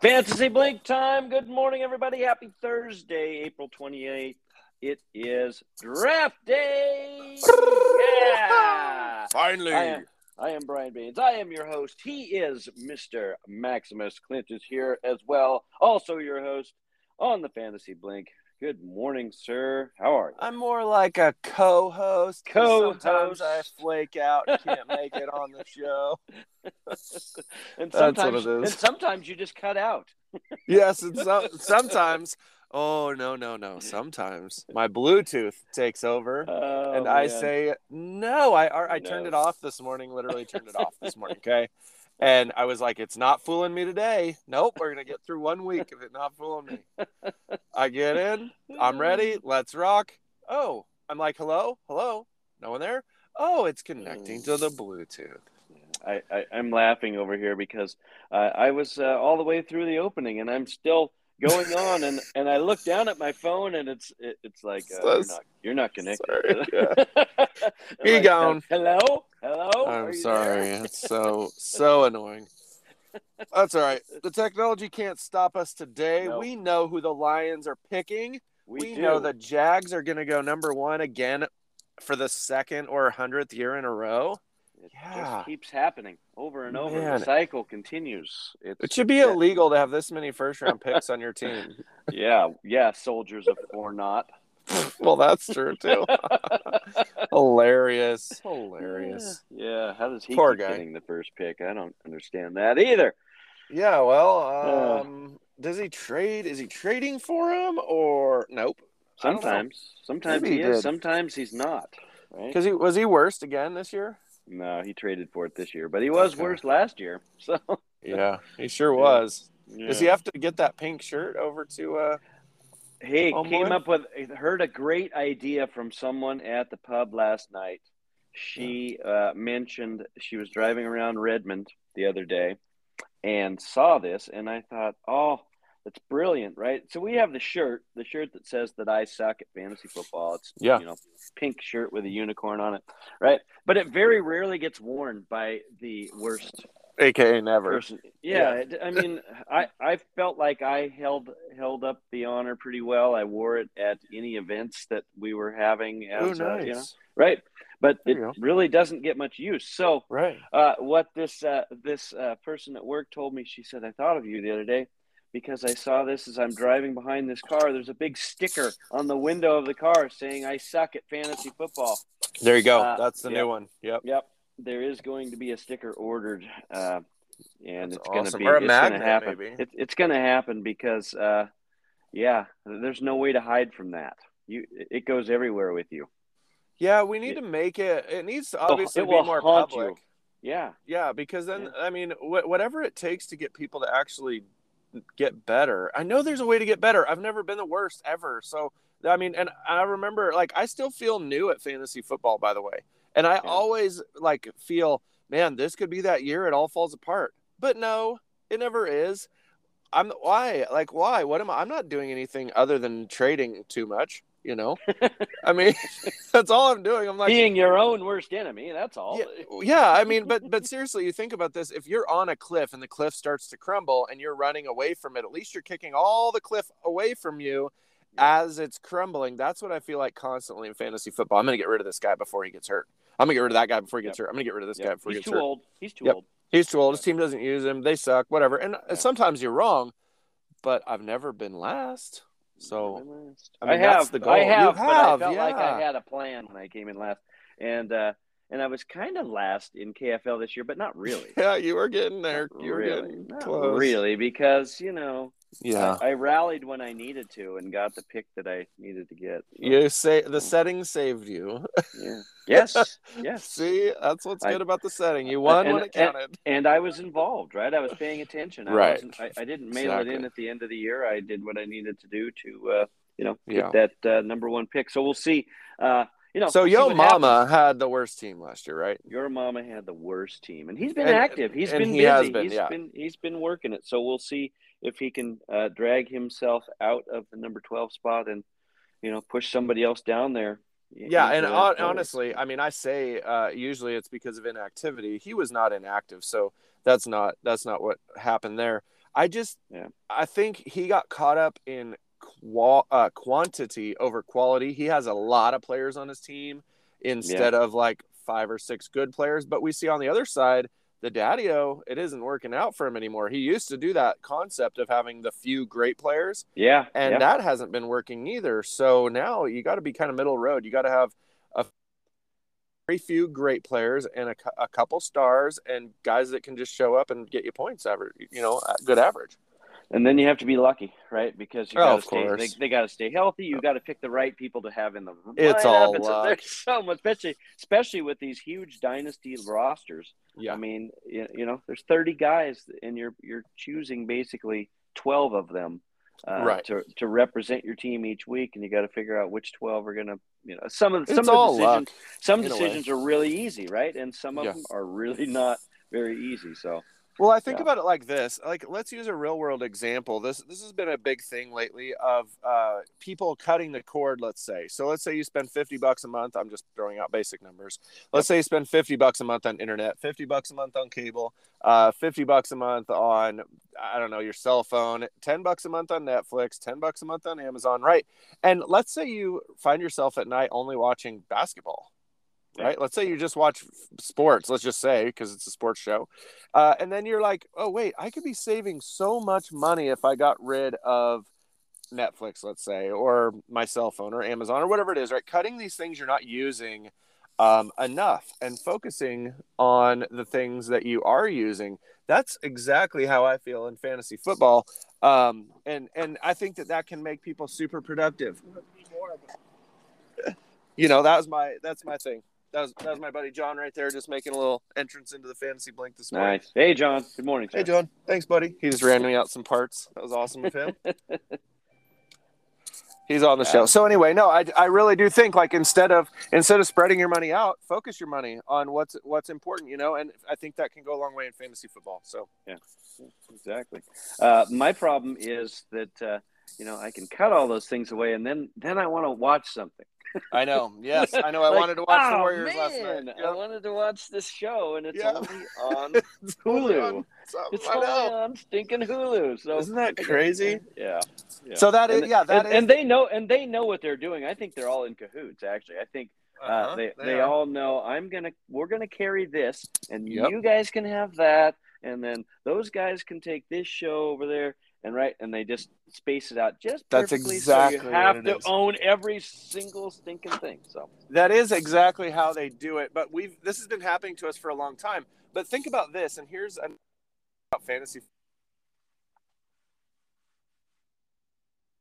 Fantasy Blink time. Good morning, everybody. Happy Thursday, April 28th. It is draft day. Yeah. Finally. I am, I am Brian Baines. I am your host. He is Mr. Maximus. Clint is here as well. Also, your host on the Fantasy Blink. Good morning, sir. How are you? I'm more like a co-host. Co-host. Sometimes I flake out and can't make it on the show. and sometimes, it is. and sometimes you just cut out. Yes, and so, sometimes. Oh no no no! Sometimes my Bluetooth takes over, Oh, and I man. say no. I I, I turned it off this morning. Literally turned it off this morning. Okay, and I was like, it's not fooling me today. Nope, we're gonna get through one week of it not fooling me. I get in. I'm ready. Let's rock. Oh, I'm like, hello, hello. No one there. Oh, it's connecting to the Bluetooth. I, I, I'm laughing over here because uh, I was uh, all the way through the opening and I'm still going on and, and I look down at my phone and it's it, it's like uh, you're not you're not connected. Sorry, yeah. Here like, go. Hello, hello. I'm sorry. It's so so annoying. That's all right. The technology can't stop us today. No. We know who the Lions are picking. We, We, know the Jags are going to go number one again for the second or hundredth year in a row. It Yeah. just keeps happening over and over. Man. The cycle continues. It's, It should be yeah, illegal to have this many first round picks on your team. Yeah, yeah, soldiers of four not. Well, that's true too. Hilarious. Hilarious. Yeah, how does he Poor keep guy. getting the first pick? I don't understand that either. Yeah, well, Uh. um, does he trade? Is he trading for him or nope? I don't know. Sometimes, sometimes Maybe he, he is, sometimes he's not. Right? Because he was he worst again this year? No, he traded for it this year, but he was Okay. worse last year. So Yeah, he sure Yeah. was. Does he have to get that pink shirt over to? uh Hey, Oh, came up with heard a great idea from someone at the pub last night. She uh, mentioned she was driving around Redmond the other day and saw this, and I thought, oh, that's brilliant, right? So we have the shirt, the shirt that says that I suck at fantasy football. It's Yeah. you know, pink shirt with a unicorn on it, right? But it very rarely gets worn by the worst AKA never. person. Yeah, it- I mean, I I felt like I held held up the honor pretty well. I wore it at any events that we were having. As, uh, nice. you know, right? But There it really doesn't get much use. So, Right. uh, what this uh, this uh, person at work told me, she said, "I thought of you the other day." Because I saw this as I'm driving behind this car, there's a big sticker on the window of the car saying "I suck at fantasy football." There you go. Uh, That's the yep. new one. Yep. Yep, there is going to be a sticker ordered, uh, and That's it's going to be Or a it's going to happen. It, it's going to happen because, uh, yeah, there's no way to hide from that. You, it goes everywhere with you. Yeah, we need It- to make it. It needs to obviously it be more public. you. Yeah, Yeah, because then Yeah. I mean, wh- whatever it takes to get people to actually get better. I know there's a way to get better. I've never been the worst ever. So I mean, and I remember like I still feel new at fantasy football, by the way, and I Yeah. always like feel, man, this could be that year it all falls apart. But no, it never is. I'm why like why? What am I? I'm not doing anything other than trading too much. You know, I mean, that's all I'm doing. I'm like, being your own worst enemy. That's all. yeah, yeah, I mean, but but seriously, you think about this. If you're on a cliff and the cliff starts to crumble and you're running away from it, at least you're kicking all the cliff away from you as it's crumbling. That's what I feel like constantly in fantasy football. I'm gonna get rid of this guy before he gets hurt. I'm gonna get rid of that guy before he gets hurt. I'm gonna get rid of this Yeah. guy before he He's gets too hurt. old. He's too Yep. old. He's too old. His team doesn't use him. They suck. Whatever. And sometimes you're wrong, but I've never been last. So I, mean, I mean, that's have, the goal. I You have, but I have, felt like I had a plan when I came in last, and uh, and I was kind of last in KFL this year, but not really. yeah, you were getting there. Not You were really, getting not close. really, because you know Yeah. I, I rallied when I needed to and got the pick that I needed to get. So, You say the setting saved you. yeah. Yes. Yes. See, that's what's I- good about the setting. You won and- when it counted. And I was involved, right? I was paying attention. I Right. wasn't- I, I didn't mail it in at the end of the year. I did what I needed to do to, uh, you know, Yeah. get that uh, number one pick. So we'll see. Uh, you know, so see Yo Mama happens. had the worst team last year, right? Your mama had the worst team, and he's been And- active. He's been he busy. has been, He's yeah. been he's been working it. So we'll see if he can uh, drag himself out of the number twelve spot and you know push somebody else down there. Yeah, and into hon- that, honestly, I mean, I say uh, usually it's because of inactivity. He was not inactive, so that's not that's not what happened there. I just, Yeah. I think he got caught up in qual- uh, quantity over quality. He has a lot of players on his team instead of like five or six good players. But we see on the other side, the Daddio, it isn't working out for him anymore. He used to do that concept of having the few great players, Yeah, and yeah. that hasn't been working either. So now you got to be kind of middle road. You got to have a very few great players and a, a couple stars and guys that can just show up and get you points average, you know, good average. And then you have to be lucky, right? Because you Oh, got of to stay. They, course. they got to stay healthy. You got to pick the right people to have in the. lineup. It's all It's- luck. There's so much, especially especially with these huge dynasty rosters. Yeah. I mean, you, you know, there's 30 guys, and you're you're choosing basically 12 of them uh, Right. to to represent your team each week, and you got to figure out which 12 are going to, you know, some of some It's of the decisions. luck. Some in a way. decisions are really easy, right? And some of Yeah. them are really not very easy. So Well, I think Yeah. about it like this. Like, let's use a real world example. This this has been a big thing lately of uh, people cutting the cord. Let's say. So let's say you spend fifty bucks a month. I'm just throwing out basic numbers. Let's say you spend fifty bucks a month on internet, fifty bucks a month on cable, uh, fifty bucks a month on I don't know your cell phone, ten bucks a month on Netflix, ten bucks a month on Amazon, right? And let's say you find yourself at night only watching basketball right? Let's say you just watch sports, let's just say, because it's a sports show. Uh, and then you're like, oh, wait, I could be saving so much money if I got rid of Netflix, let's say, or my cell phone or Amazon or whatever it is, right? Cutting these things you're not using um, enough and focusing on the things that you are using. That's exactly how I feel in fantasy football. Um, and, and I think that that can make people super productive. You know, that was my, that's my thing. That was, that was my buddy John right there, just making a little entrance into the fantasy blink this morning. nice. Hey, John. Good morning. Hey. John. Thanks, buddy. He just ran me out some parts. That was awesome of him. He's on the Yeah. show. So anyway, no, I, I really do think like instead of instead of spreading your money out, focus your money on what's what's important, you know. And I think that can go a long way in fantasy football. So yeah, exactly. Uh, my problem is that uh, you know I can cut all those things away, and then then I want to watch something. I know. Yes, I know. I Like, wanted to watch the "Oh, Warriors last man, night. I wanted to watch this show, and it's Yeah. only on It's Hulu. on it's only on stinking Hulu. So Isn't that crazy? Yeah. yeah. So that is and, yeah, that and, is and they know and they know what they're doing. I think they're all in cahoots. Actually, I think uh, Uh-huh, they they are. all know I'm gonna we're gonna carry this, and Yep. you guys can have that, and then those guys can take this show over there, and right, and they just space it out just That's perfectly. exactly so you have to is. own every single stinking thing. So That is exactly how they do it. But we've this has been happening to us for a long time. But think about this, and here's an about fantasy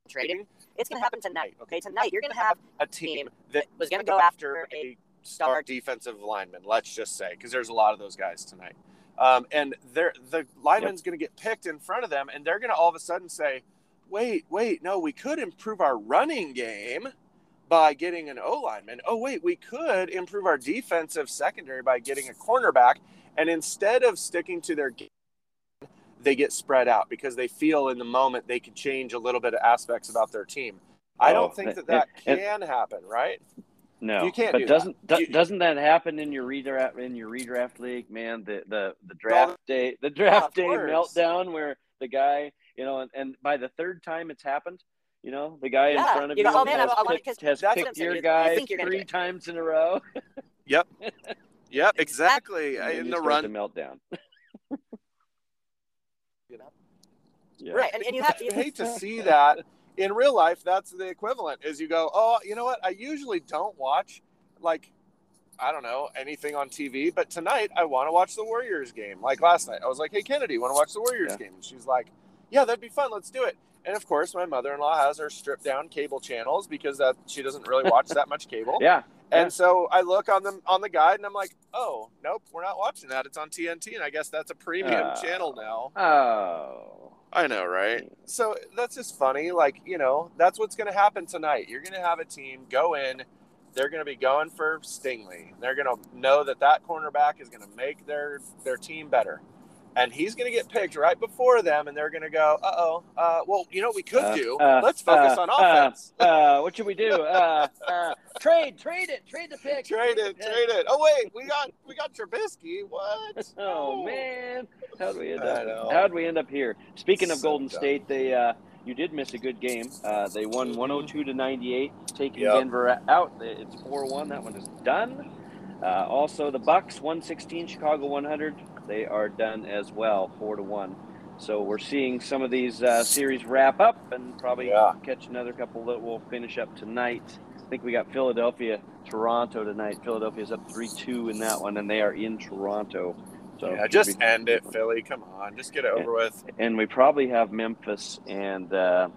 trading. It's going to happen tonight. Okay, tonight you're going to have a team that was going gonna go go after after a star defensive lineman. Let's just say because there's a lot of those guys tonight, um, and they're the lineman's going to get picked in front of them, and they're going to all of a sudden say, "Wait, wait, no, we could improve our running game." By getting an O lineman. Oh, wait, we could improve our defensive secondary by getting a cornerback. And instead of sticking to their game, they get spread out because they feel in the moment they could change a little bit of aspects about their team. I don't think that that can happen, right? No, You can't But do doesn't do- doesn't that happen in your redraft in your redraft league, man? The the the draft day the draft day course. meltdown where the guy you know and, and by the third time it's happened. You know, the guy in front of you you, go, "Oh, man, I- has, I wanna- picked, 'cause has picked what I'm saying, your you- you guy think you're gonna three times in a row. Yep. Yep, exactly. and In the run to run. meltdown. You know? Yeah. right, and, and you have I to. hate to see that in real life. That's the equivalent. Is you go, oh, you know what? I usually don't watch like I don't know anything on TV, but tonight I want to watch the Warriors game. Like last night, I was like, hey Kennedy, want to watch the Warriors Yeah. game? And she's like, yeah, that'd be fun. Let's do it. And of course, my mother-in-law has her stripped down cable channels because that she doesn't really watch that much cable. Yeah. And so I look on the on the guide and I'm like, oh, nope, we're not watching that. It's on TNT, and I guess that's a premium Oh. channel now. Oh. I know, right? So that's just funny. Like, you know, that's what's going to happen tonight. You're going to have a team go in. They're going to be going for Stingley. They're going to know that that cornerback is going to make their their team better. And he's going to get picked right before them, and they're going to go, uh-oh, uh, well, you know what we could Uh, do? uh, Let's focus uh, on uh, offense. Uh, what should we do? Uh, uh, trade, trade it, trade the pick. Trade it, the trade it. Oh wait, we got we got Trubisky. What? Oh man, how'd we end up? How'd we end up here? Speaking of So Golden dumb. State, they uh, you did miss a good game. Uh, they won 102 to 98, taking Yep. Denver out. It's 4-1. That one is done. Uh, also, the Bucks 116, Chicago 100. They are done as well, four to one. So we're seeing some of these uh, series wrap up, and probably Yeah. catch another couple that will finish up tonight. I think we got Philadelphia, Toronto tonight. Philadelphia's up three two in that one, and they are in Toronto. So yeah, just be- end it, Philly. Come on, just get it over with. and we probably have Memphis and uh,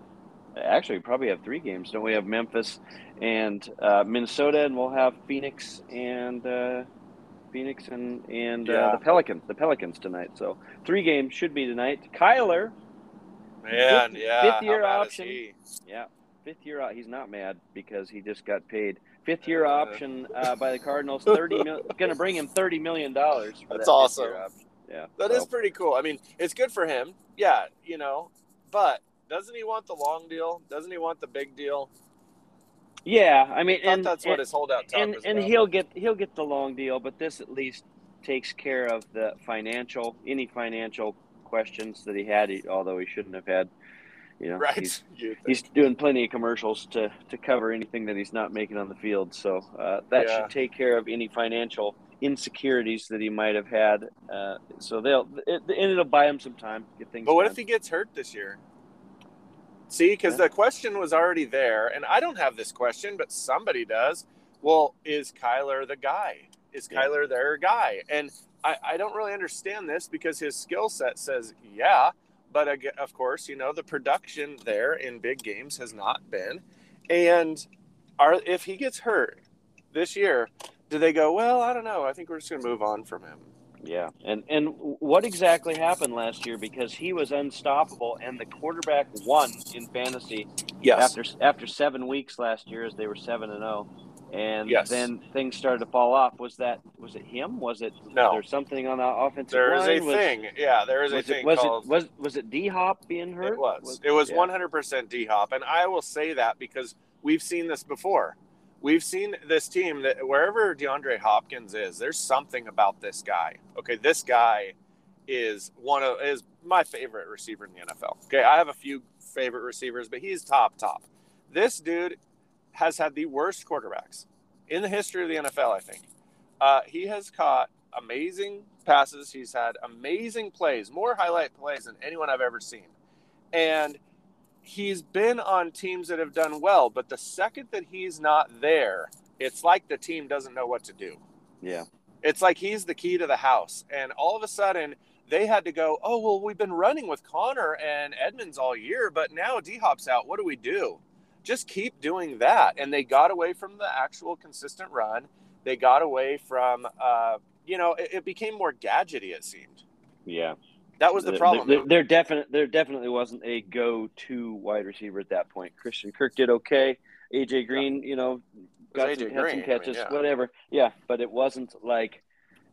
actually we probably have three games. Don't we have Memphis and uh, Minnesota, and we'll have Phoenix and uh, Phoenix and and uh, the Pelicans. The Pelicans tonight. So three games should be tonight. Kyler, Man, Fifth- yeah. fifth year how bad is option. yeah, fifth year. out. He's not mad because he just got paid. Fifth year Uh. option uh, by the Cardinals. Thirty mil. Going to bring him thirty million dollars. That's awesome. Yeah, That so- is pretty cool. I mean, it's good for him. Yeah, you know, but doesn't he want the long deal? Doesn't he want the big deal? Yeah, I mean, I thought and, that's what and- his holdout talk and and about. he'll get he'll get the long deal, but this at least takes care of the financial any financial questions that he had, although he shouldn't have had. You know, right. he's, he's doing plenty of commercials to to cover anything that he's not making on the field, so uh, that Yeah. should take care of any financial insecurities that he might have had. Uh, so they'll it, and it'll buy him some time get things. But what done. if he gets hurt this year? See, because Yeah. the question was already there, and I don't have this question, but somebody does. Well, is Kyler the guy? Is Yeah. Kyler their guy? And I, I don't really understand this because his skill set says yeah, but of course, you know the production there in big games has not been. And are if he gets hurt this year, do they go? Well, I don't know. I think we're just going to move on from him. Yeah, and and what exactly happened last year? Because he was unstoppable, and the quarterback won in fantasy after after seven weeks last year, as they were seven and zero, and Yes. then things started to fall off. Was that was it him? Was it No. there something on the offensive There There is a? Was- thing. Yeah, there is a Was thing it was called. it was was it D Hop being hurt? It was. It was yeah. one hundred percent D Hop, and I will say that because we've seen this before. We've seen this team that wherever DeAndre Hopkins is, there's something about this guy. Okay, this guy is one of is my favorite receiver in the NFL. Okay, I have a few favorite receivers, but he's top top. This dude has had the worst quarterbacks in the history of the NFL. I think uh, he has caught amazing passes. He's had amazing plays, more highlight plays than anyone I've ever seen, and he's been on teams that have done well. But the second that he's not there, it's like the team doesn't know what to do. Yeah, It's like he's the key to the house. And all of a sudden, they had to go, oh, well, we've been running with Conner and Edmonds all year, but now D Hop's out. What do we do? Just keep doing that. And they got away from the actual consistent run. They got away from, uh, you know, it, it became more gadgety, it seemed. yeah. That was the problem. There, there definite there definitely wasn't a go-to wide receiver at that point. Christian Kirk did okay. AJ Green, you know, got some, had Green, I mean, catches, yeah. whatever. Yeah, but it wasn't like,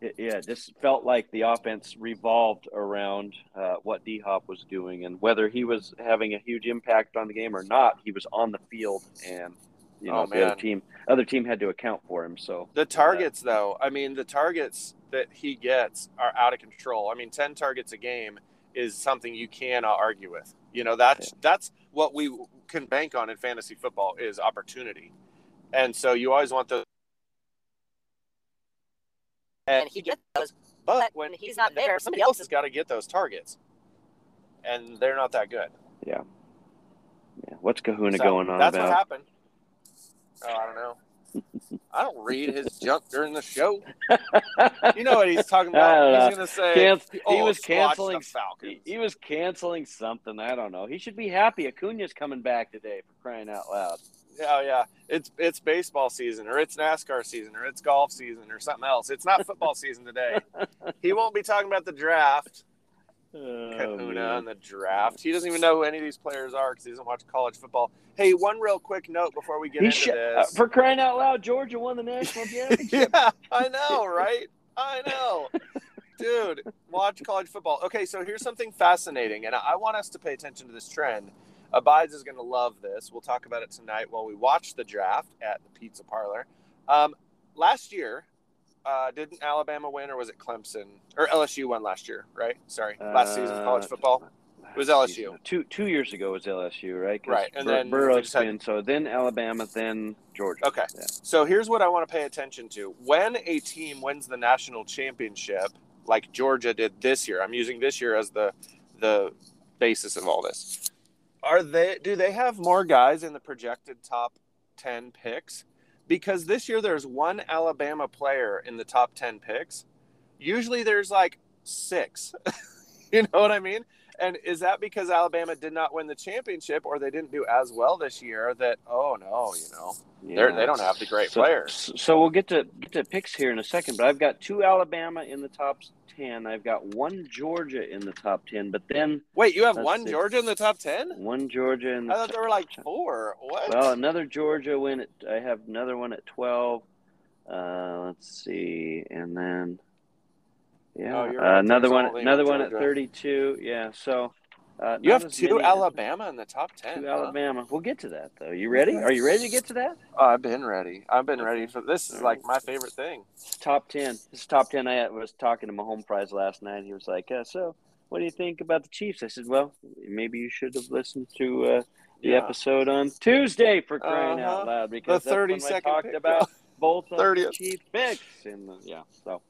it, yeah, this felt like the offense revolved around uh, what D Hop was doing, and whether he was having a huge impact on the game or not, he was on the field, and you oh, know Oh, the other team other team had to account for him. So The targets, though, I mean, the targets that he gets are out of control. I mean, ten targets a game is something you cannot argue with. You know, that's that's what we can bank on in fantasy football is opportunity, and so you always want the. And he gets those. But when when he's not there, somebody else has got to get those targets, and they're not that good. Yeah. Yeah, what's Kahuna So, going on That's about? what happened. Oh, I don't know. I don't read his junk during the show. You know what he's talking about? He's to say Canc- he "Oh, was canceling Falcons." He, he was canceling something. I don't know. He should be happy. Acuna's coming back today for crying out loud. Yeah, yeah. It's it's baseball season, or it's NASCAR season, or it's golf season, or something else. It's not football season today. He won't be talking about the draft, Kahuna, man. and the draft. He doesn't even know who any of these players are because he doesn't watch college football. Hey, one real quick note before we get He into sh- uh, this. for crying out loud, Georgia won the national championship. yeah, I know, right? I know. Dude, watch college football. Okay, so here's something fascinating, and I I want us to pay attention to this trend. Abides is going to love this. We'll talk about it tonight while we watch the draft at the Pizza Parlor. Um, last year, uh, didn't Alabama win, or was it Clemson or LSU won last year? Right? Sorry, last season of college Uh, football. It was LSU. season. Two two years ago was LSU, right? Right, and Bur- then Burrow's had- been so then Alabama, then Georgia. Okay. Yeah. So here's what I want to pay attention to. When a team wins the national championship, like Georgia did this year, I'm using this year as the the basis of all this. Are they do they have more guys in the projected top 10 picks? Because this year there's one Alabama player in the top 10 picks. Usually there's like 6. you know what I mean? And is that because Alabama did not win the championship or they didn't do as well this year that oh no, you know. They're, they don't have the great so, players. So we'll get to get to picks here in a second, but I've got two Alabama in the top ten. I've got one Georgia in the top ten, but then Wait, you have one see. Georgia in the top ten? one Georgia in the I thought there were like four. What? Well, another Georgia win at I have another one at twelve. Uh, let's see, and then yeah, Oh, you're uh, right. another one, another one one at thirty-two. Yeah, so uh, you have as two many- Alabama in the top ten. Two huh? Alabama. We'll get to that though. You ready? Are you ready to get to that? Oh, I've been ready. I've been ready for this. Is like my favorite thing. Top ten. This is top ten. I was talking to my home prize last night. He was like, uh, "So, what do you think about the Chiefs?" I said, "Well, maybe you should have listened to uh, the Yeah. episode on Tuesday for crying Uh-huh. out loud because The that's when 30 I talked pick. about both of the Chiefs picks and the, yeah. So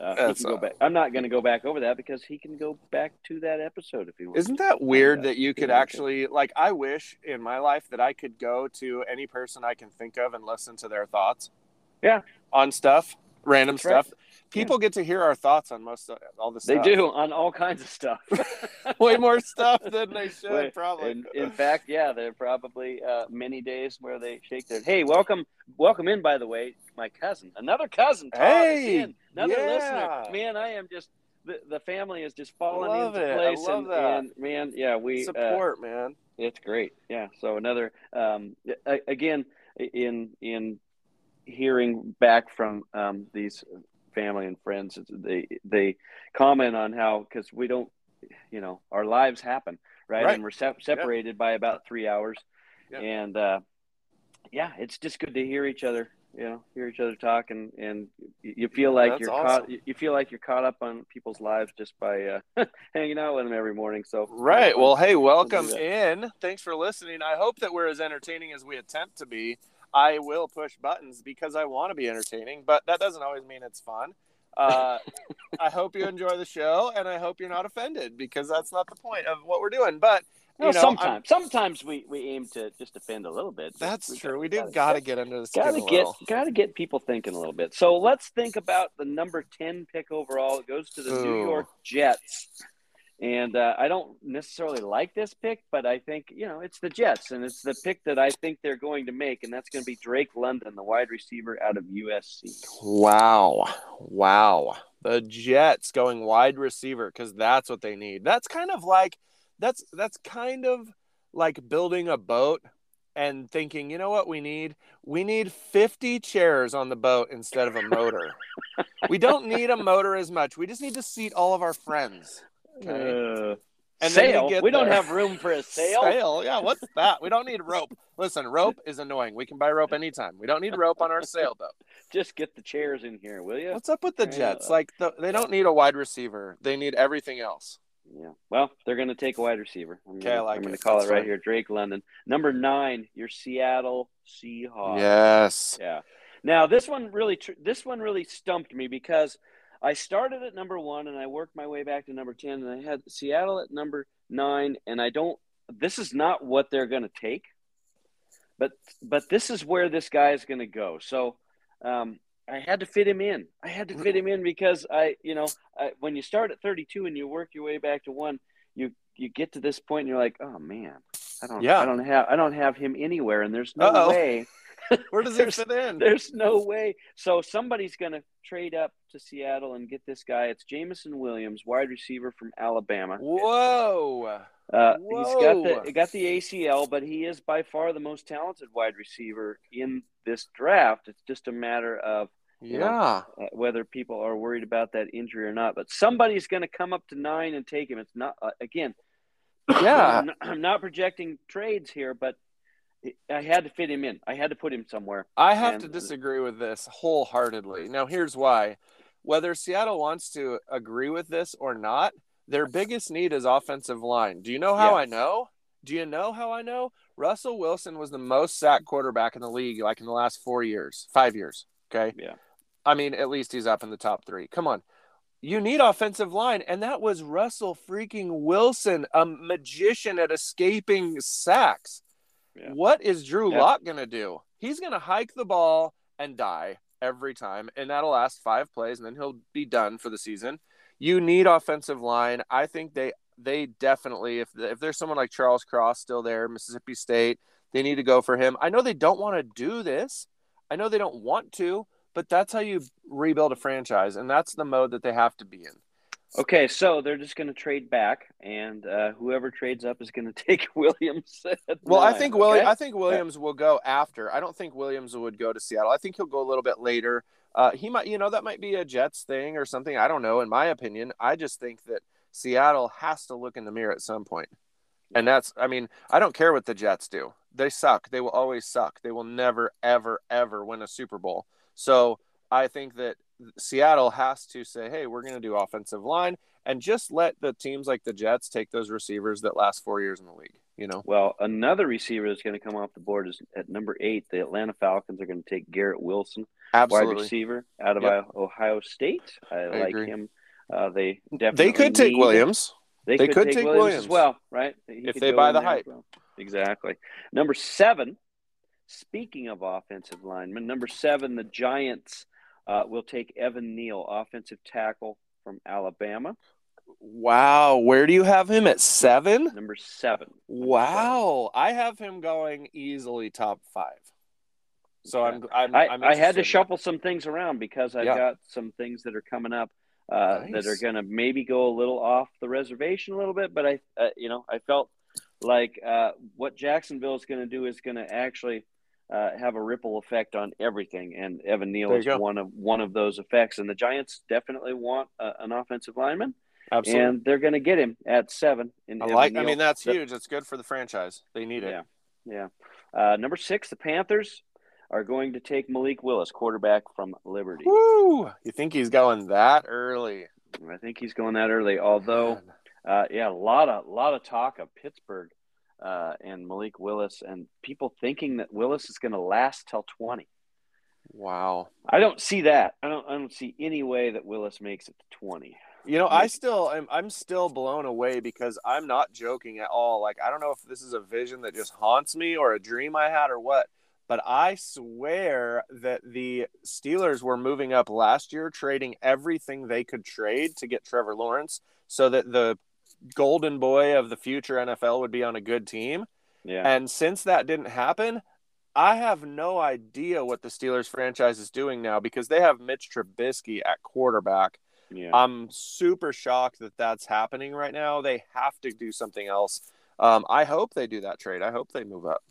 uh, go uh, back. I'm not going to go back over that because he can go back to that episode if he wants. Isn't that weird Yeah. that you could actually like? I wish in my life that I could go to any person I can think of and listen to their thoughts. Yeah. On stuff, random That's right. People get to hear our thoughts on most of all the stuff. They do on all kinds of stuff. way more stuff than they should. Wait, probably. In, in fact, yeah, there are probably uh, many days where they shake their. Hey, welcome, welcome in. By the way, my cousin, another cousin. Todd, Hey, in. another yeah. listener. Man, I am just the, the family is just falling into it. I place. love and, that. and man, yeah, we uh, Support, man. it's great. Yeah. So another um, again in in hearing back from um, these family and friends, they they comment on how because we don't, you know, our lives happen right, Right. and we're se- separated by about three hours, Yeah. and uh, yeah, it's just good to hear each other. You know, hear each other talk, and and you you feel like That's you're awesome. caught. You feel like you're caught up on people's lives just by uh, hanging out with them every morning. So Right. Well, hey, welcome in. Thanks for listening. I hope that we're as entertaining as we attempt to be. I will push buttons because I want to be entertaining, but that doesn't always mean it's fun. Uh, I hope you enjoy the show, and I hope you're not offended because that's not the point of what we're doing. But you Well, know, sometimes, I'm- sometimes we, we aim to just offend a little bit. that's we true. gotta- We do gotta- got to get under the skin gotta get gotta get people thinking a little bit. So let's think about the number ten pick overall. It goes to the New York Jets, and uh, I don't necessarily like this pick, but I think you know it's the Jets, and it's the pick that I think they're going to make, and that's going to be Drake London, the wide receiver out of USC. Wow. Wow. The Jets going wide receiver because that's what they need. That's kind of like that's that's kind of like building a boat and thinking, you know what we need? We need 50 chairs on the boat instead of a motor. we don't need a motor as much. We just need to seat all of our friends. Okay. Uh, And then sail? We don't have room for a sail. Sail, yeah. What's that? We don't need rope. Listen, rope is annoying. We can buy rope anytime. We don't need rope on our sailboat. Just get the chairs in here, will you? What's up with the Jets? Like the, they don't need a wide receiver. They need everything else. Yeah. Well, they're going to take a wide receiver. I'm Okay, I gonna, like I'm going to call That's it right fine. here. Drake London. Number nine, your Seattle Seahawks. Yes. Yeah. Now this one really, tr- this one really stumped me because I started at number one and I worked my way back to number ten, and I had Seattle at number nine, and I don't. This is not what they're going to take, but but this is where this guy is going to go. So. Um, I had to fit him in. I had to fit him in because I, you know, I, when you start at 32 and you work your way back to one, you you get to this point and you're like, oh man, I don't, Yeah. I don't have, I don't have him anywhere, and there's no Uh-oh. way. Where does it fit in? There's no way. So somebody's going to trade up to Seattle and get this guy. It's Jameson Williams, wide receiver from Alabama. Whoa. Uh, he's got the got the ACL, but he is by far the most talented wide receiver in this draft. It's just a matter of You know, Yeah. uh, whether people are worried about that injury or not. But somebody's going to come up to nine and take him. It's not uh, again. Yeah. I'm not, I'm not projecting trades here, but I had to fit him in. I had to put him somewhere. I have And- to disagree with this wholeheartedly. Now, here's why. Whether Seattle wants to agree with this or not, their biggest need is offensive line. Do you know how Yeah. I know? Do you know how I know? Russell Wilson was the most sacked quarterback in the league like in the last four years, five years. Okay. Yeah. I mean, at least he's up in the top three. Come on. You need offensive line, and that was Russell freaking Wilson, a magician at escaping sacks. Yeah. What is Drew Yeah. Lock going to do? He's going to hike the ball and die every time, and that'll last five plays, and then he'll be done for the season. You need offensive line. I think they they definitely if if there's someone like Charles Cross still there, Mississippi State, they need to go for him. I know they don't want to do this. I know they don't want to, but that's how you rebuild a franchise, and that's the mode that they have to be in. Okay, so they're just going to trade back, and uh, whoever trades up is going to take Williams. Well, I think okay? I think Williams will go after. I don't think Williams would go to Seattle. I think he'll go a little bit later. Uh, he might, you know, that might be a Jets thing or something. I don't know. In my opinion, I just think that Seattle has to look in the mirror at some point. And that's, I mean, I don't care what the Jets do. They suck. They will always suck. They will never, ever, ever win a Super Bowl. So I think that Seattle has to say, hey, we're going to do offensive line and just let the teams like the Jets take those receivers that last four years in the league, you know? Well, another receiver that's going to come off the board is at number eight. The Atlanta Falcons are going to take Garrett Wilson, wide receiver out of Yep. Ohio State. I, like agree. him. Uh, they definitely They could take Williams. They, They could, could take, take Williams, Williams. as well, right? He If they buy the hype. well. Exactly. Number seven. Speaking of offensive linemen, number seven, the Giants uh, we'll take Evan Neal, offensive tackle from Alabama. Wow. Where do you have him at seven? Number seven. Number Wow. I have him going easily top five. So I'm, I'm, I, I'm I had to shuffle some things around because I've Yeah. got some things that are coming up uh, that are going to maybe go a little off the reservation a little bit. But I, uh, you know, I felt like uh, what Jacksonville is going to do is going to actually uh, have a ripple effect on everything, and Evan Neal is go. one of one of those effects. And the Giants definitely want uh, an offensive lineman, Absolutely. and they're going to get him at seven. In I Evan like, I mean, that's That- huge. It's good for the franchise. They need it. yeah, yeah. Uh, number six, the Panthers are going to take Malik Willis, quarterback from Liberty. Woo! You think he's going that early? I think he's going that early. Although, uh, yeah, a lot of a lot of talk of Pittsburgh uh, and Malik Willis, and people thinking that Willis is going to last till twenty. Wow. I don't see that. I don't. I don't see any way that Willis makes it to twenty. You know, I still am I'm still blown away because I'm not joking at all. Like I don't know if this is a vision that just haunts me or a dream I had or what, but I swear that the Steelers were moving up last year trading everything they could trade to get Trevor Lawrence so that the golden boy of the future NFL would be on a good team. Yeah, And since that didn't happen, I have no idea what the Steelers franchise is doing now because they have Mitch Trubisky at quarterback. yeah. I'm super shocked that that's happening right now. They have to do something else. Um, I hope they do that trade. I hope they move up.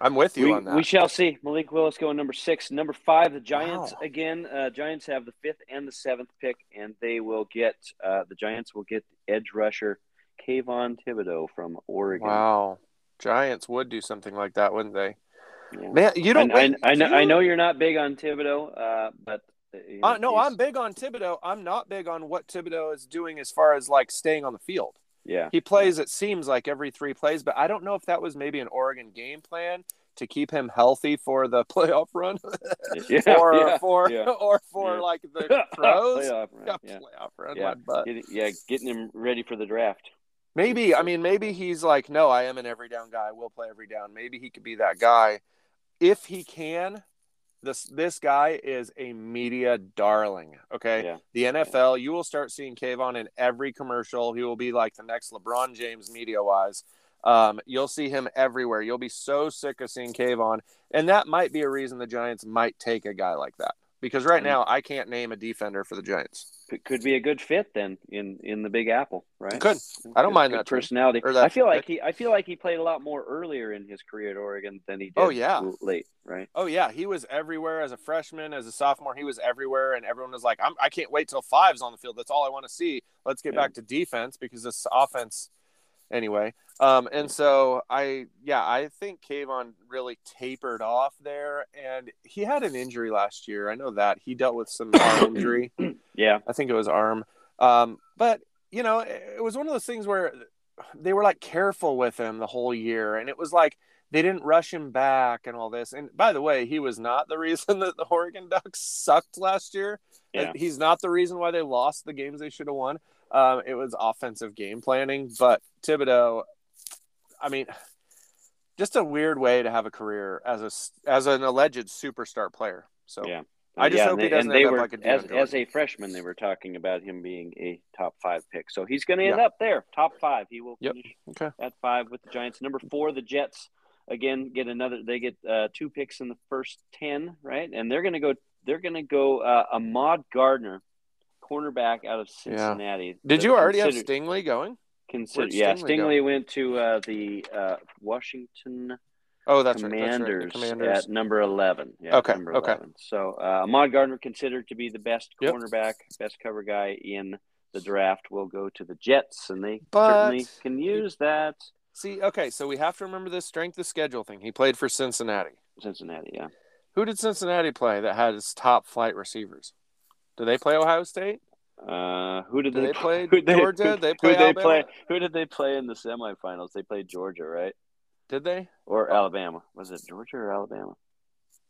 I'm with you we, on that. we shall see. Malik Willis going number six. Number five, the Giants Wow. again. Uh, Giants have the fifth and the seventh pick, and they will get uh, the Giants will get edge rusher Kayvon Thibodeaux from Oregon. wow, Giants would do something like that, wouldn't they? Yeah. Man, you don't. I, I, I know, do I you- know you're not big on Thibodeaux, uh, but uh, you know, Uh, no, he's- I'm big on Thibodeaux. I'm not big on what Thibodeaux is doing as far as like staying on the field. Yeah, He plays, it seems like every three plays, but I don't know if that was maybe an Oregon game plan to keep him healthy for the playoff run, yeah, or yeah, for yeah. or for like the pros. Playoff run, yeah. playoff run, Yeah. Getting, yeah, getting him ready for the draft. Maybe I mean maybe he's like, no, I am an every down guy. I will play every down. Maybe he could be that guy if he can. This this guy is a media darling. Okay, Yeah. the NFL, you will start seeing Kayvon in every commercial. He will be like the next LeBron James media wise. Um, you'll see him everywhere. You'll be so sick of seeing Kayvon, and that might be a reason the Giants might take a guy like that. Because right now, I can't name a defender for the Giants. Could, could be a good fit then in in the Big Apple, right? Could. I don't mind that personality. That I feel like he I feel like he played a lot more earlier in his career at Oregon than he oh, did. Oh, yeah. late, right? Oh yeah, he was everywhere as a freshman, as a sophomore. He was everywhere, and everyone was like, I'm, "I can't wait till five's on the field. That's all I want to see. Let's get Yeah. back to defense because this offense, anyway. Um, and so I, yeah, I think Kayvon really tapered off there, and he had an injury last year. I know that he dealt with some arm injury. Yeah. I think it was arm. Um, but you know, it was one of those things where they were like careful with him the whole year, and it was like they didn't rush him back and all this. And by the way, he was not the reason that the Oregon Ducks sucked last year. Yeah. He's not the reason why they lost the games they should have won. Um, it was offensive game planning, but Thibodeaux, I mean, just a weird way to have a career as a as an alleged superstar player. So Yeah. I just yeah, hope and he doesn't they end up like a as as a freshman. They were talking about him being a top five pick, so he's going to end Yeah. up there, top five. He will Yep. finish Okay. at five with the Giants. Number four, the Jets again get another. They get uh, two picks in the first ten, right? And they're going to go. They're going to go uh, Ahmad Gardner, cornerback out of Cincinnati. Did you already have Stingley going? Consider, Where'd yeah, Stingley? Stingley went to uh, the uh, Washington Oh, that's right. That's right. Commanders, Commanders. at number eleven. Yeah, Okay, number okay. 11. So uh, Ahmad Gardner, considered to be the best Yep. cornerback, best cover guy in the draft, will go to the Jets, and they But- certainly can use that. See, okay, so we have to remember this strength of schedule thing. He played for Cincinnati. Cincinnati, yeah. Who did Cincinnati play that had his top flight receivers? Did they play Ohio State? Uh, who did Did they, they play who they- Georgia? Who, They who play they Alabama? play? Who did they play in the semifinals? They played Georgia, right? Did they? Or Alabama? Was it Georgia or Alabama?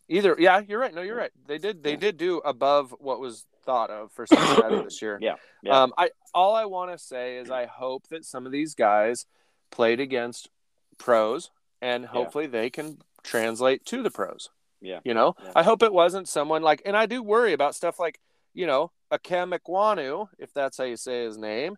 Either. Yeah, you're right. No, you're right. They did. They Yeah. did do above what was thought of for Cincinnati this year. Yeah, yeah. Um, I all I want to say is I hope that some of these guys played against pros, and hopefully they can translate to the pros. Yeah. You know, Yeah. I hope it wasn't someone like, and I do worry about stuff like, you know, Ikem Ekwonu, if that's how you say his name,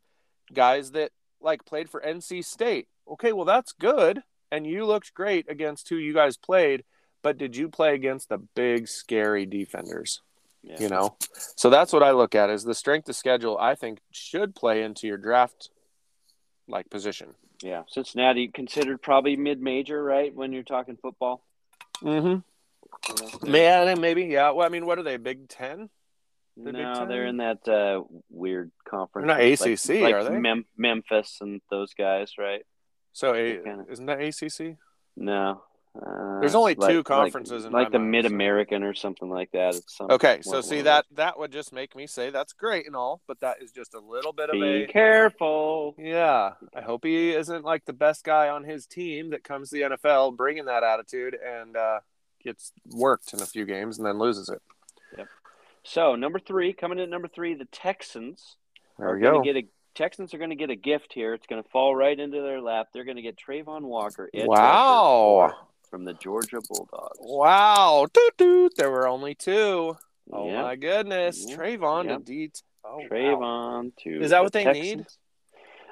guys that like played for NC State. Okay, well that's good, and you looked great against who you guys played, but did you play against the big scary defenders? yeah. You know, so that's what I look at is the strength of schedule. I think should play into your draft like position. Yeah, Cincinnati considered probably mid-major, right? When you're talking football. Mm-hmm. Man, maybe yeah. Well, I mean, what are they? Big Ten? The Big No, they're in that uh, weird conference. They're not ACC, like are they? Mem- Memphis and those guys, right? So a, kinda- isn't that ACC? No. Uh, There's only like- two like- conferences in like, my the mind, Mid so- American or something like that. It's some, Okay, so see one that that would just make me say that's great and all, but that is just a little bit those. of Be a careful. yeah. I hope he isn't like the best guy on his team that comes to the NFL bringing that attitude and uh, gets worked in a few games and then loses it. So number three, coming in at number three, the Texans There are we go. get a Texans are going to get a gift here. It's going to fall right into their lap. They're going to get Travon Walker, Wow. from the Georgia Bulldogs. Wow, toot toot. There were only two. Oh Yeah. my goodness, Yeah. Travon Yeah. to D. Oh, wow. Travon to Is that the what they need?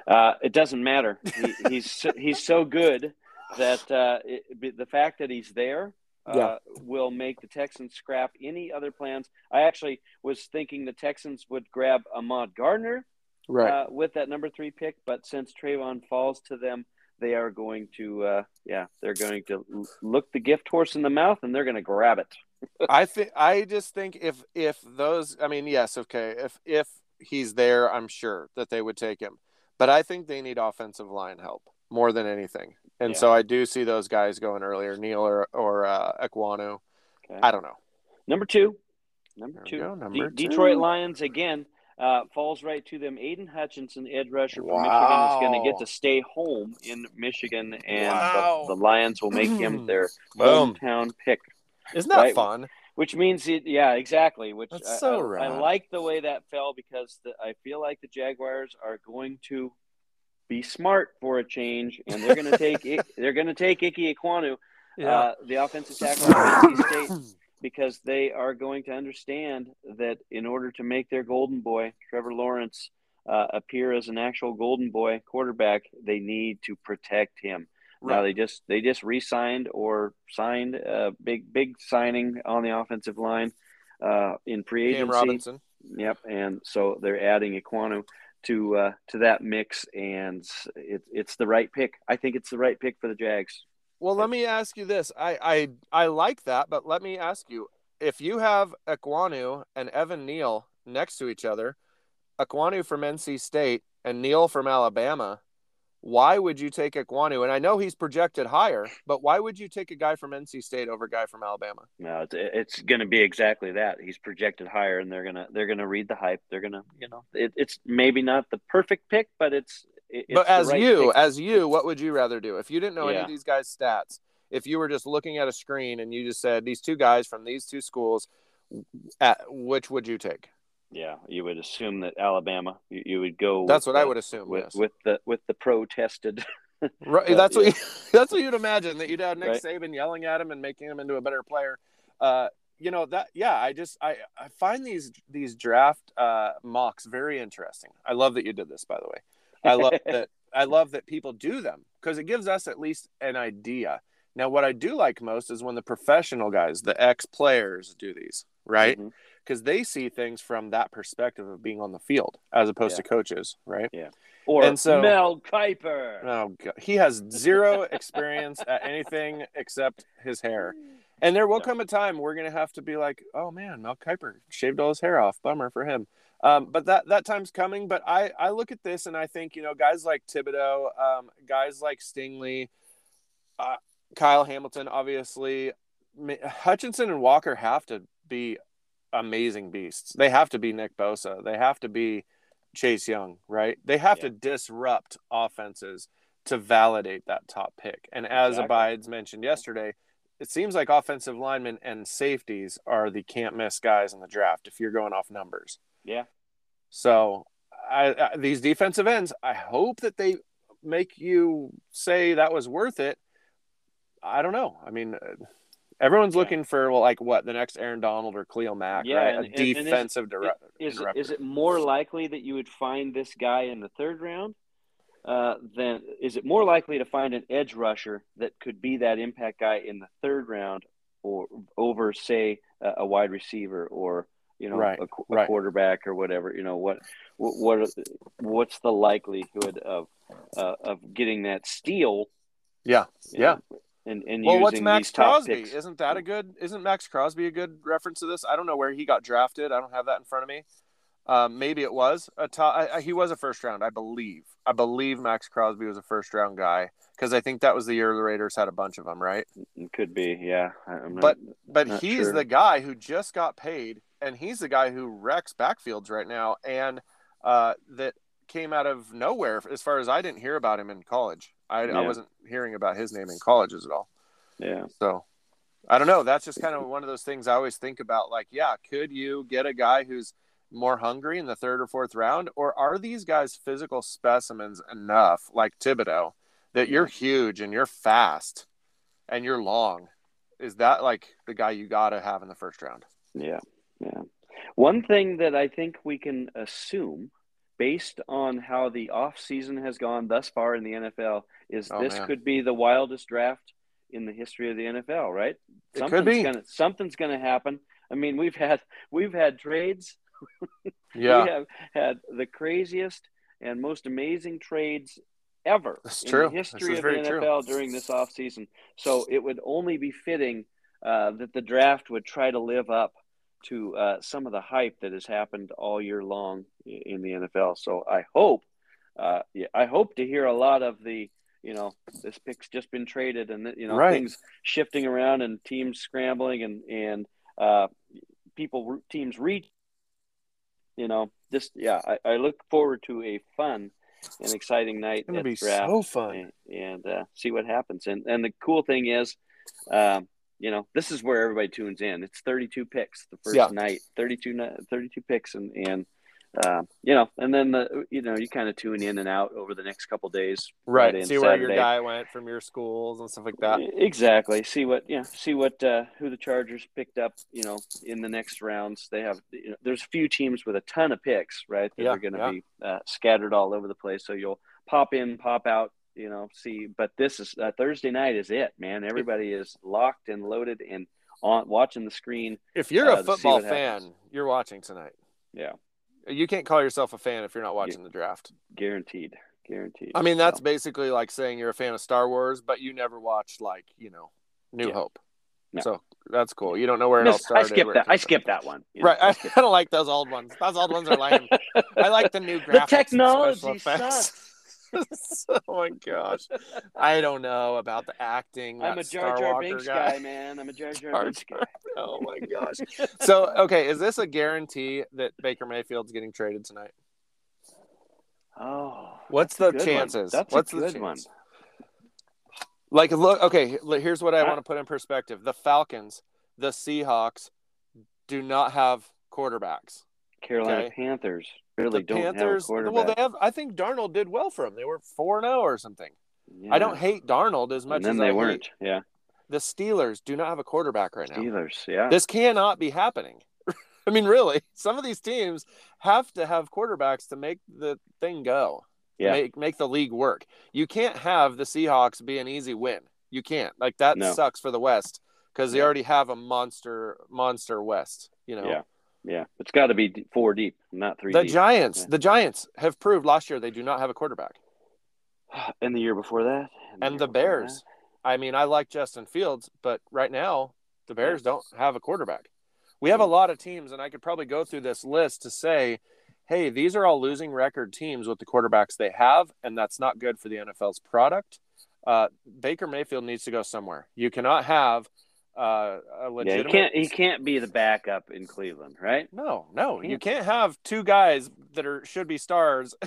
Uh, it doesn't matter. He, he's so- he's so good that uh, it, the fact that he's there uh, Yeah. will make the Texans scrap any other plans. I actually was thinking the Texans would grab Ahmad Gardner Right. uh, with that number three pick, but since Travon falls to them, they are going to, uh, yeah, they're going to look the gift horse in the mouth and they're going to grab it. I think I just think if if those I mean yes okay if if he's there I'm sure that they would take him but I think they need offensive line help more than anything and Yeah. so I do see those guys going earlier Neal or or uh, Ekwonu Okay. I don't know Number two. Number two. number De- two. Detroit Lions again uh, falls right to them. Aidan Hutchinson, edge rusher from Michigan, is going to get to stay home in Michigan, and Wow. the, the Lions will make him their Boom. hometown pick. isn't that Right. fun Which means, it, yeah, exactly. Which That's I, so I, I like the way that fell because the, I feel like the Jaguars are going to be smart for a change, and they're going to take I- they're going to take Ike Ekwonu, uh, the offensive tackle from NC State, because they are going to understand that in order to make their golden boy, Trevor Lawrence, uh, appear as an actual golden boy quarterback, they need to protect him. Now they just they just re-signed or signed a big big signing on the offensive line uh, in free Cam. Robinson Yep, and so they're adding Ekwonu to uh, to that mix, and it's it's the right pick. I think it's the right pick for the Jags. Well, let me ask you this. I I I like that, but let me ask you: if you have Ekwonu and Evan Neal next to each other, Ekwonu from NC State and Neal from Alabama, why would you take Ekwonu? And I know he's projected higher, but why would you take a guy from NC State over a guy from Alabama? No, it's, it's going to be exactly that. He's projected higher, and they're gonna they're gonna read the hype. They're gonna you know it, it's maybe not the perfect pick, but it's. it's but as right you, pick. as you, what would you rather do if you didn't know any of these guys' stats? If you were just looking at a screen and you just said these two guys from these two schools, at which would you take? Yeah, you would assume that Alabama. You, you would go. That's what I would assume. with yes. with the with the protested. Right, Uh, that's what yeah. you, that's what you'd imagine that you'd have Nick Right. Saban yelling at him and making him into a better player. Uh, you know that yeah, I just I, I find these these draft uh, mocks very interesting. I love that you did this by the way. I love that I love that people do them because it gives us at least an idea. Now what I do like most is when the professional guys, the ex players do these, right? Mhm. Because they see things from that perspective of being on the field as opposed Yeah. to coaches, right? Yeah. Or And so- Mel Kiper. Oh, God. he has zero experience at anything except his hair. And there will come a time we're gonna have to be like, oh man, Mel Kiper shaved all his hair off. Bummer for him. Um, but that that time's coming. But I I look at this and I think you know guys like Thibodeaux, um, guys like Stingley, uh, Kyle Hamilton, obviously, Hutchinson and Walker have to be amazing beasts. They have to be Nick Bosa. They have to be Chase Young, right? They have to disrupt offenses to validate that top pick. And as Exactly. Abides mentioned yesterday, it seems like offensive linemen and safeties are the can't miss guys in the draft if you're going off numbers. Yeah. So I, I, these defensive ends, I hope that they make you say that was worth it. I don't know. I mean, uh, everyone's Yeah. looking for well, like what the next Aaron Donald or Khalil Mack, Yeah, right? and- a and- and is- defensive direct. Is it, is it more likely that you would find this guy in the third round uh, than is it more likely to find an edge rusher that could be that impact guy in the third round or over say a, a wide receiver or you know Right, a, a right. quarterback or whatever you know what what what what's the likelihood of uh, of getting that steal Yeah, yeah. know, and and Well, using what's Maxx Crosby? picks. Isn't that a good? Isn't Maxx Crosby a good reference to this? I don't know where he got drafted. I don't have that in front of me. Um, maybe it was a top. I, I, he was a first round, I believe. I believe Maxx Crosby was a first round guy because I think that was the year the Raiders had a bunch of them, right? It could be yeah not, But but he's sure. the guy who just got paid, and he's the guy who wrecks backfields right now, and uh, that came out of nowhere. As far as I didn't hear about him in college, I, I wasn't hearing about his name in colleges at all. yeah So I don't know. That's just kind of one of those things I always think about. Like, yeah, could you get a guy who's more hungry in the third or fourth round, or are these guys physical specimens enough, like Thibodeaux, that you're huge and you're fast and you're long? Is that like the guy you got to have in the first round? Yeah, yeah. One thing that I think we can assume, based on how the off season has gone thus far in the NFL, is Oh, this man. could be the wildest draft in the history of the NFL. Right? It could be. Gonna, something's going to happen. I mean, we've had we've had trades. Yeah, We have had the craziest and most amazing trades ever That's in true. the history of the very true. NFL during this offseason. So it would only be fitting uh, that the draft would try to live up to uh, some of the hype that has happened all year long in the NFL. So I hope, uh, yeah, I hope to hear a lot of the, you know, this pick's just been traded and you know Right. things shifting around and teams scrambling and and uh, people teams reach. You know, just yeah, I, I look forward to a fun and exciting night it's gonna be so fun. and, and uh, see what happens. And and the cool thing is, um, you know, this is where everybody tunes in. It's 32 picks the first Yeah. night, 32, 32 picks, and and uh, you know, and then the you know you kind of tune in and out over the next couple days, Right. Friday See where your guy went from your schools and stuff like that. Exactly. See what yeah. See what uh, who the Chargers picked up. You know, in the next rounds, they have. You know, there's a few teams with a ton of picks, right? That Yeah, are going to yeah. be uh, scattered all over the place. So you'll pop in, pop out. You know, see. But this is uh, Thursday night is it, man. Everybody is locked and loaded and on watching the screen. If you're uh, a football fan, happens. you're watching tonight. Yeah, You can't call yourself a fan if you're not watching the draft. guaranteed, guaranteed. I mean, that's So, basically like saying you're a fan of Star Wars, but you never watched like you know New Yeah. Hope. No. So that's cool. You don't know where it all Miss- I skipped that. I skipped that one. you Right. I, skipped don't like those old ones. Those old ones are lame. I like the new graphics. the technology sucks. oh my gosh, I don't know about the acting. I'm a Jar Jar Binks guy. guy. man. I'm a Jar Jar Jar Binks guy. Oh my gosh. So okay, is this a guarantee that Baker Mayfield's getting traded tonight? Oh, What's the good one. chances? That's What's a the good one. Like, look, okay. Here's what I I- want to put in perspective: the Falcons, the Seahawks, do not have quarterbacks. Carolina Okay. Panthers really the don't Panthers, have a quarterback. well, they have. I think Darnold did well for them. They were four zero oh or something. Yeah. I don't hate Darnold as much And then as they I weren't. hate Yeah, the Steelers. Do not have a quarterback right now. Steelers. Yeah. This cannot be happening. I mean, really, some of these teams have to have quarterbacks to make the thing go. Yeah. Make make the league work. You can't have the Seahawks be an easy win. You can't. Like that No. sucks for the West because they already have a monster monster West. You know. Yeah. Yeah. It's got to be four deep, not three The deep. Giants, Yeah. the Giants have proved last year they do not have a quarterback. and the year before that. And the before Bears. I mean, I like Justin Fields, but right now the Bears don't have a quarterback. We have a lot of teams, and I could probably go through this list to say, hey, these are all losing record teams with the quarterbacks they have, and that's not good for the NFL's product. Uh, Baker Mayfield needs to go somewhere. You cannot have uh, a Yeah, he can't. He can't be the backup in Cleveland, right? No, no, you Can't. have two guys that are should be stars.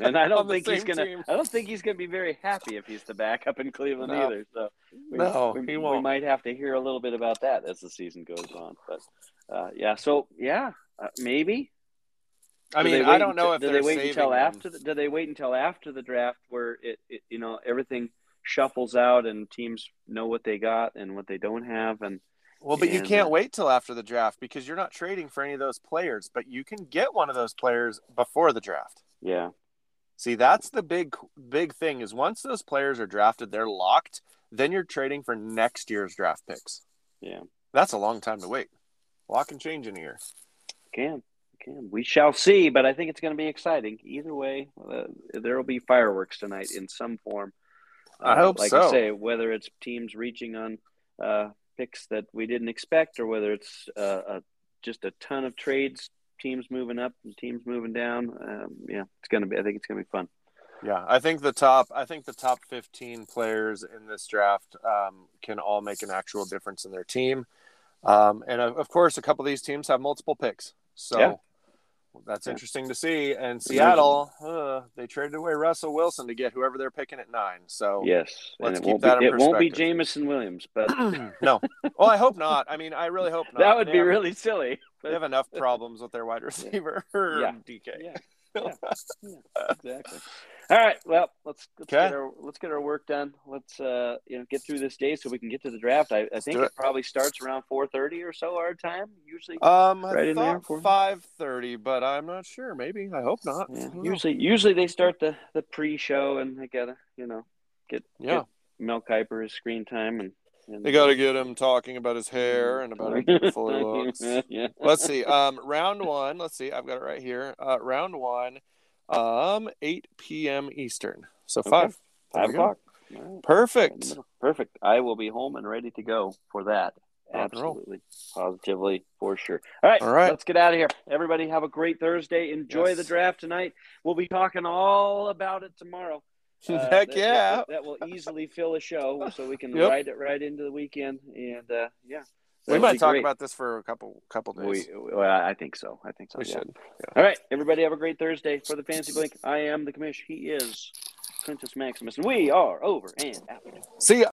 And I don't think he's gonna. team. I don't think he's gonna be very happy if he's the backup in Cleveland No. either. So we, No, we, he won't. might have to hear a little bit about that as the season goes on. But uh, yeah, so yeah, uh, maybe. I Do mean, I don't know if do they wait until him. after. The, do they wait until after the draft where it, it you know everything shuffles out and teams know what they got and what they don't have and Well, but you can't wait till after the draft because you're not trading for any of those players, but you can get one of those players before the draft. yeah See, that's the big big thing is once those players are drafted, they're locked, then you're trading for next year's draft picks. yeah That's a long time to wait. Lock and change in a year. can can we shall see. But I think it's going to be exciting either way. Uh, there will be fireworks tonight in some form. I hope like so. I say, whether it's teams reaching on uh, picks that we didn't expect, or whether it's uh, a, just a ton of trades, teams moving up and teams moving down. Um, yeah, it's gonna be. I think it's gonna be fun. Yeah, I think the top I think the top 15 players in this draft um, can all make an actual difference in their team. Um, and of, of course, a couple of these teams have multiple picks. So Yeah. That's Yeah. interesting to see. And Seattle, uh, they traded away Russell Wilson to get whoever they're picking at nine. So Yes, let's and it keep won't that be. in It won't be. Jameson Williams, but no. Well, I hope not. I mean, I really hope not. that would They be have- really silly. They have enough problems with their wide receiver, Yeah. DK. Yeah. exactly. All right. Well, let's let's Okay. get our let's get our work done. Let's uh you know get through this day so we can get to the draft. I, I think it. it. probably starts around four thirty or so our time usually. Um, I in there five thirty, but I'm not sure. Maybe I hope not. yeah. I don't know. Usually usually they start the the pre-show and they gotta you know get Yeah. get Mel Kiper his screen time and, and They got to get him talking about his hair and about how beautiful he looks. yeah. Let's see. Um, round one. Let's see. I've got it right here. Uh, round one. Um, 8 p.m. Eastern. So Okay. five. Five o'clock. Right. Perfect. Perfect. I will be home and ready to go for that. Absolutely. Positively, for sure. All right. All right. Let's get out of here. Everybody have a great Thursday. Enjoy Yes. the draft tonight. We'll be talking all about it tomorrow. Uh, Heck that- yeah. That, that will easily fill a show so we can Yep. ride it right into the weekend. And uh, yeah. We that'll might talk great. about this for a couple couple days. We, well, I think so. I think so. We yeah. should. All right. Everybody have a great Thursday. For the Fancy Blink, I am the commish. He is Quintus Maximus. And we are over and out. See ya.